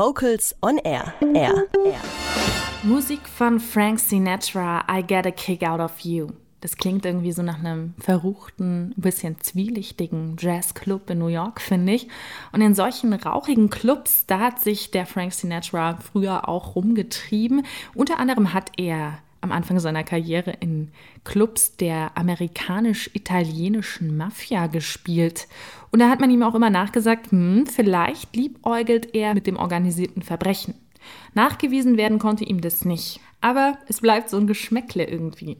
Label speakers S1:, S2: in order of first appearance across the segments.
S1: Vocals on Air. Air. Air.
S2: Musik von Frank Sinatra, I Get a Kick Out of You. Das klingt irgendwie so nach einem verruchten, bisschen zwielichtigen Jazzclub in New York, finde ich. Und in solchen rauchigen Clubs, da hat sich der Frank Sinatra früher auch rumgetrieben. Unter anderem hat er am Anfang seiner Karriere in Clubs der amerikanisch-italienischen Mafia gespielt. Und da hat man ihm auch immer nachgesagt, hm, vielleicht liebäugelt er mit dem organisierten Verbrechen. Nachgewiesen werden konnte ihm das nicht. Aber es bleibt so ein Geschmäckle irgendwie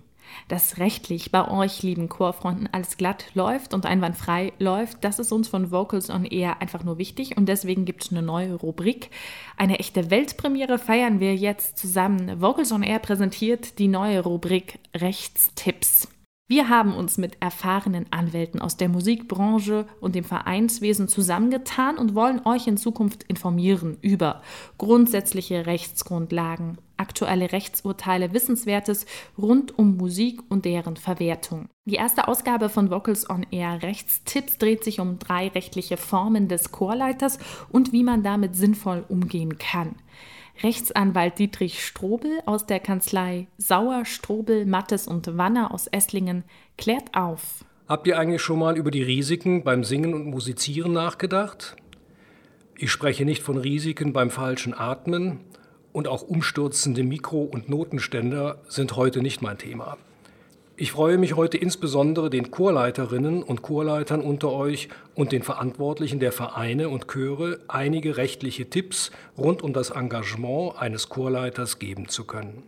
S2: dass rechtlich bei euch, lieben Chorfronten, alles glatt läuft und einwandfrei läuft, das ist uns von Vocals on Air einfach nur wichtig und deswegen gibt es eine neue Rubrik. Eine echte Weltpremiere feiern wir jetzt zusammen. Vocals on Air präsentiert die neue Rubrik Rechtstipps. Wir haben uns mit erfahrenen Anwälten aus der Musikbranche und dem Vereinswesen zusammengetan und wollen euch in Zukunft informieren über grundsätzliche Rechtsgrundlagen, aktuelle Rechtsurteile, Wissenswertes rund um Musik und deren Verwertung. Die erste Ausgabe von Vocals on Air Rechtstipps dreht sich um drei rechtliche Formen des Chorleiters und wie man damit sinnvoll umgehen kann. Rechtsanwalt Dietrich Strobel aus der Kanzlei Sauer, Strobel, Mattes und Wanner aus Esslingen klärt auf.
S3: Habt ihr eigentlich schon mal über die Risiken beim Singen und Musizieren nachgedacht? Ich spreche nicht von Risiken beim falschen Atmen und auch umstürzende Mikro- und Notenständer sind heute nicht mein Thema. Ich freue mich heute insbesondere den Chorleiterinnen und Chorleitern unter euch und den Verantwortlichen der Vereine und Chöre einige rechtliche Tipps rund um das Engagement eines Chorleiters geben zu können.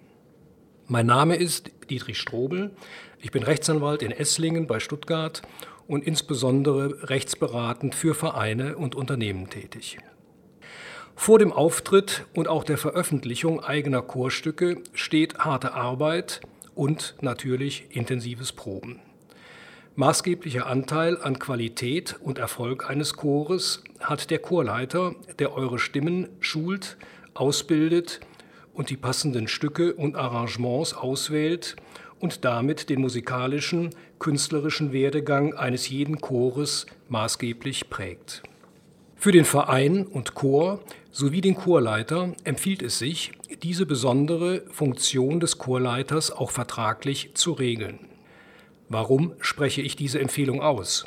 S3: Mein Name ist Dietrich Strobel. Ich bin Rechtsanwalt in Esslingen bei Stuttgart und insbesondere rechtsberatend für Vereine und Unternehmen tätig. Vor dem Auftritt und auch der Veröffentlichung eigener Chorstücke steht harte Arbeit, und natürlich intensives Proben. Maßgeblicher Anteil an Qualität und Erfolg eines Chores hat der Chorleiter, der eure Stimmen schult, ausbildet und die passenden Stücke und Arrangements auswählt und damit den musikalischen, künstlerischen Werdegang eines jeden Chores maßgeblich prägt. Für den Verein und Chor sowie den Chorleiter empfiehlt es sich, diese besondere Funktion des Chorleiters auch vertraglich zu regeln. Warum spreche ich diese Empfehlung aus?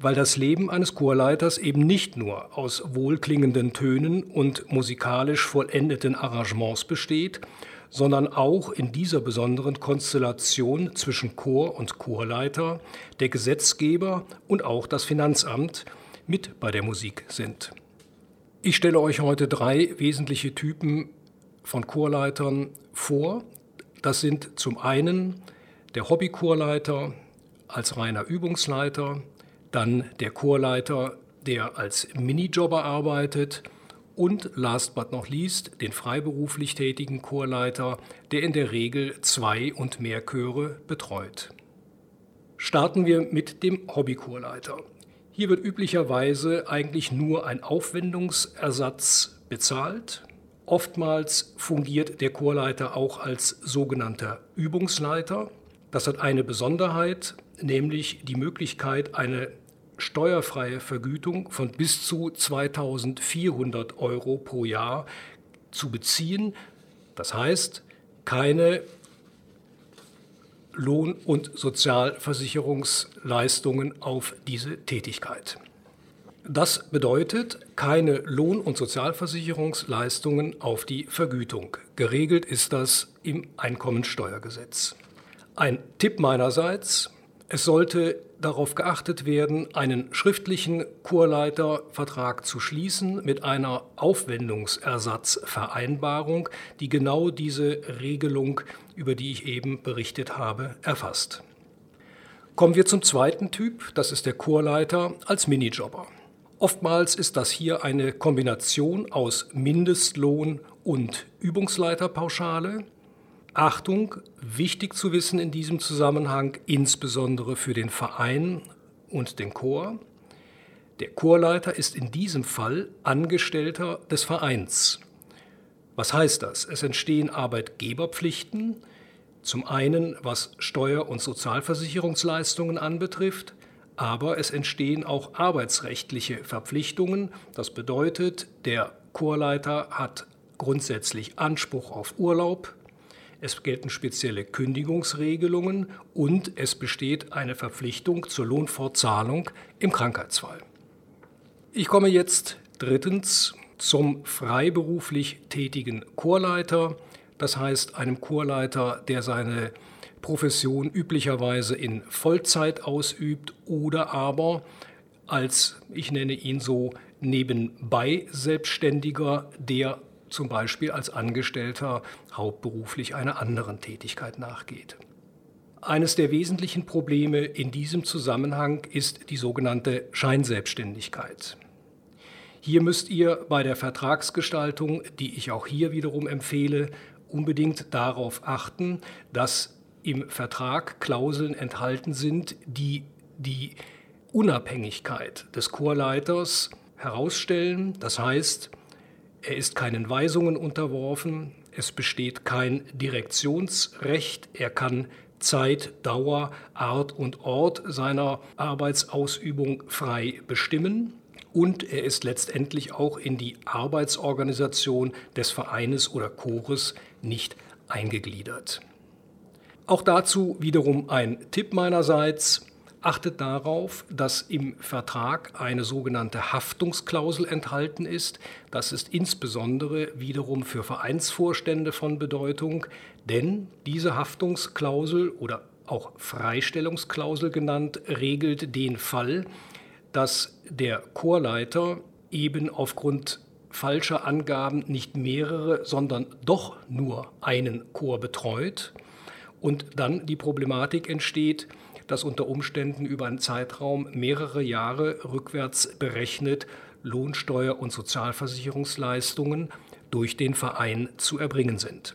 S3: Weil das Leben eines Chorleiters eben nicht nur aus wohlklingenden Tönen und musikalisch vollendeten Arrangements besteht, sondern auch in dieser besonderen Konstellation zwischen Chor und Chorleiter, der Gesetzgeber und auch das Finanzamt mit bei der Musik sind. Ich stelle euch heute drei wesentliche Typen von Chorleitern vor. Das sind zum einen der Hobbychorleiter als reiner Übungsleiter, dann der Chorleiter, der als Minijobber arbeitet und last but not least den freiberuflich tätigen Chorleiter, der in der Regel zwei und mehr Chöre betreut. Starten wir mit dem Hobbychorleiter. Hier wird üblicherweise eigentlich nur ein Aufwendungsersatz bezahlt. Oftmals fungiert der Chorleiter auch als sogenannter Übungsleiter. Das hat eine Besonderheit, nämlich die Möglichkeit, eine steuerfreie Vergütung von bis zu 2400 Euro pro Jahr zu beziehen. Das heißt, keine Lohn- und Sozialversicherungsleistungen auf diese Tätigkeit. Das bedeutet keine Lohn- und Sozialversicherungsleistungen auf die Vergütung. Geregelt ist das im Einkommensteuergesetz. Ein Tipp meinerseits, es sollte darauf geachtet werden, einen schriftlichen Chorleitervertrag zu schließen mit einer Aufwendungsersatzvereinbarung, die genau diese Regelung, über die ich eben berichtet habe, erfasst. Kommen wir zum zweiten Typ, das ist der Chorleiter als Minijobber. Oftmals ist das hier eine Kombination aus Mindestlohn und Übungsleiterpauschale. Achtung, wichtig zu wissen in diesem Zusammenhang, insbesondere für den Verein und den Chor. Der Chorleiter ist in diesem Fall Angestellter des Vereins. Was heißt das? Es entstehen Arbeitgeberpflichten, zum einen was Steuer- und Sozialversicherungsleistungen anbetrifft, aber es entstehen auch arbeitsrechtliche Verpflichtungen. Das bedeutet, der Chorleiter hat grundsätzlich Anspruch auf Urlaub, es gelten spezielle Kündigungsregelungen und es besteht eine Verpflichtung zur Lohnfortzahlung im Krankheitsfall. Ich komme jetzt drittens zum freiberuflich tätigen Chorleiter, das heißt einem Chorleiter, der seine Profession üblicherweise in Vollzeit ausübt oder aber als, ich nenne ihn so, nebenbei Selbstständiger, der zum Beispiel als Angestellter hauptberuflich einer anderen Tätigkeit nachgeht. Eines der wesentlichen Probleme in diesem Zusammenhang ist die sogenannte Scheinselbstständigkeit. Hier müsst ihr bei der Vertragsgestaltung, die ich auch hier wiederum empfehle, unbedingt darauf achten, dass im Vertrag Klauseln enthalten sind, die die Unabhängigkeit des Chorleiters herausstellen. Das heißt, er ist keinen Weisungen unterworfen, es besteht kein Direktionsrecht, er kann Zeit, Dauer, Art und Ort seiner Arbeitsausübung frei bestimmen und er ist letztendlich auch in die Arbeitsorganisation des Vereines oder Chores nicht eingegliedert. Auch dazu wiederum ein Tipp meinerseits. Achtet darauf, dass im Vertrag eine sogenannte Haftungsklausel enthalten ist. Das ist insbesondere wiederum für Vereinsvorstände von Bedeutung, denn diese Haftungsklausel oder auch Freistellungsklausel genannt regelt den Fall, dass der Chorleiter eben aufgrund falscher Angaben nicht mehrere, sondern doch nur einen Chor betreut und dann die Problematik entsteht, dass unter Umständen über einen Zeitraum mehrere Jahre rückwärts berechnet Lohnsteuer- und Sozialversicherungsleistungen durch den Verein zu erbringen sind.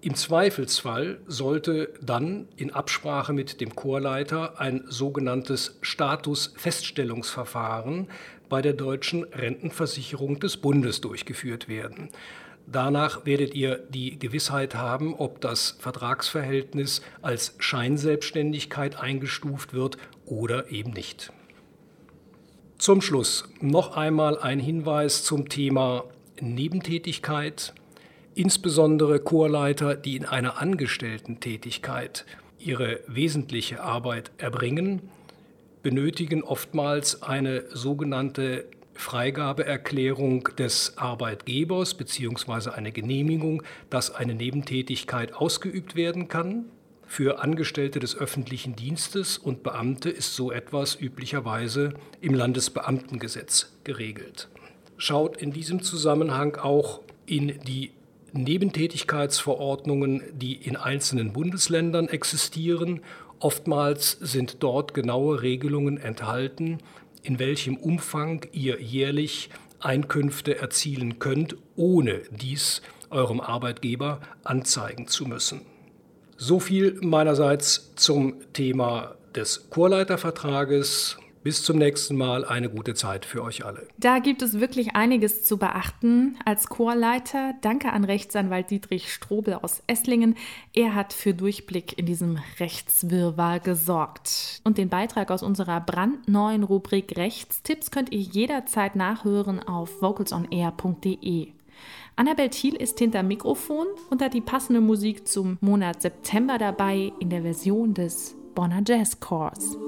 S3: Im Zweifelsfall sollte dann in Absprache mit dem Chorleiter ein sogenanntes Statusfeststellungsverfahren bei der deutschen Rentenversicherung des Bundes durchgeführt werden. Danach werdet ihr die Gewissheit haben, ob das Vertragsverhältnis als Scheinselbstständigkeit eingestuft wird oder eben nicht. Zum Schluss noch einmal ein Hinweis zum Thema Nebentätigkeit. Insbesondere Chorleiter, die in einer Angestellten-Tätigkeit ihre wesentliche Arbeit erbringen, benötigen oftmals eine sogenannte Freigabeerklärung des Arbeitgebers bzw. eine Genehmigung, dass eine Nebentätigkeit ausgeübt werden kann. Für Angestellte des öffentlichen Dienstes und Beamte ist so etwas üblicherweise im Landesbeamtengesetz geregelt. Schaut in diesem Zusammenhang auch in die Nebentätigkeitsverordnungen, die in einzelnen Bundesländern existieren. Oftmals sind dort genaue Regelungen enthalten, in welchem Umfang ihr jährlich Einkünfte erzielen könnt, ohne dies eurem Arbeitgeber anzeigen zu müssen. So viel meinerseits zum Thema des Chorleitervertrages. Bis zum nächsten Mal eine gute Zeit für euch alle.
S2: Da gibt es wirklich einiges zu beachten. Als Chorleiter danke an Rechtsanwalt Dietrich Strobel aus Esslingen. Er hat für Durchblick in diesem Rechtswirrwarr gesorgt. Und den Beitrag aus unserer brandneuen Rubrik Rechtstipps könnt ihr jederzeit nachhören auf vocalsonair.de. Annabel Thiel ist hinter Mikrofon und hat die passende Musik zum Monat September dabei in der Version des Bonner Jazz Chors.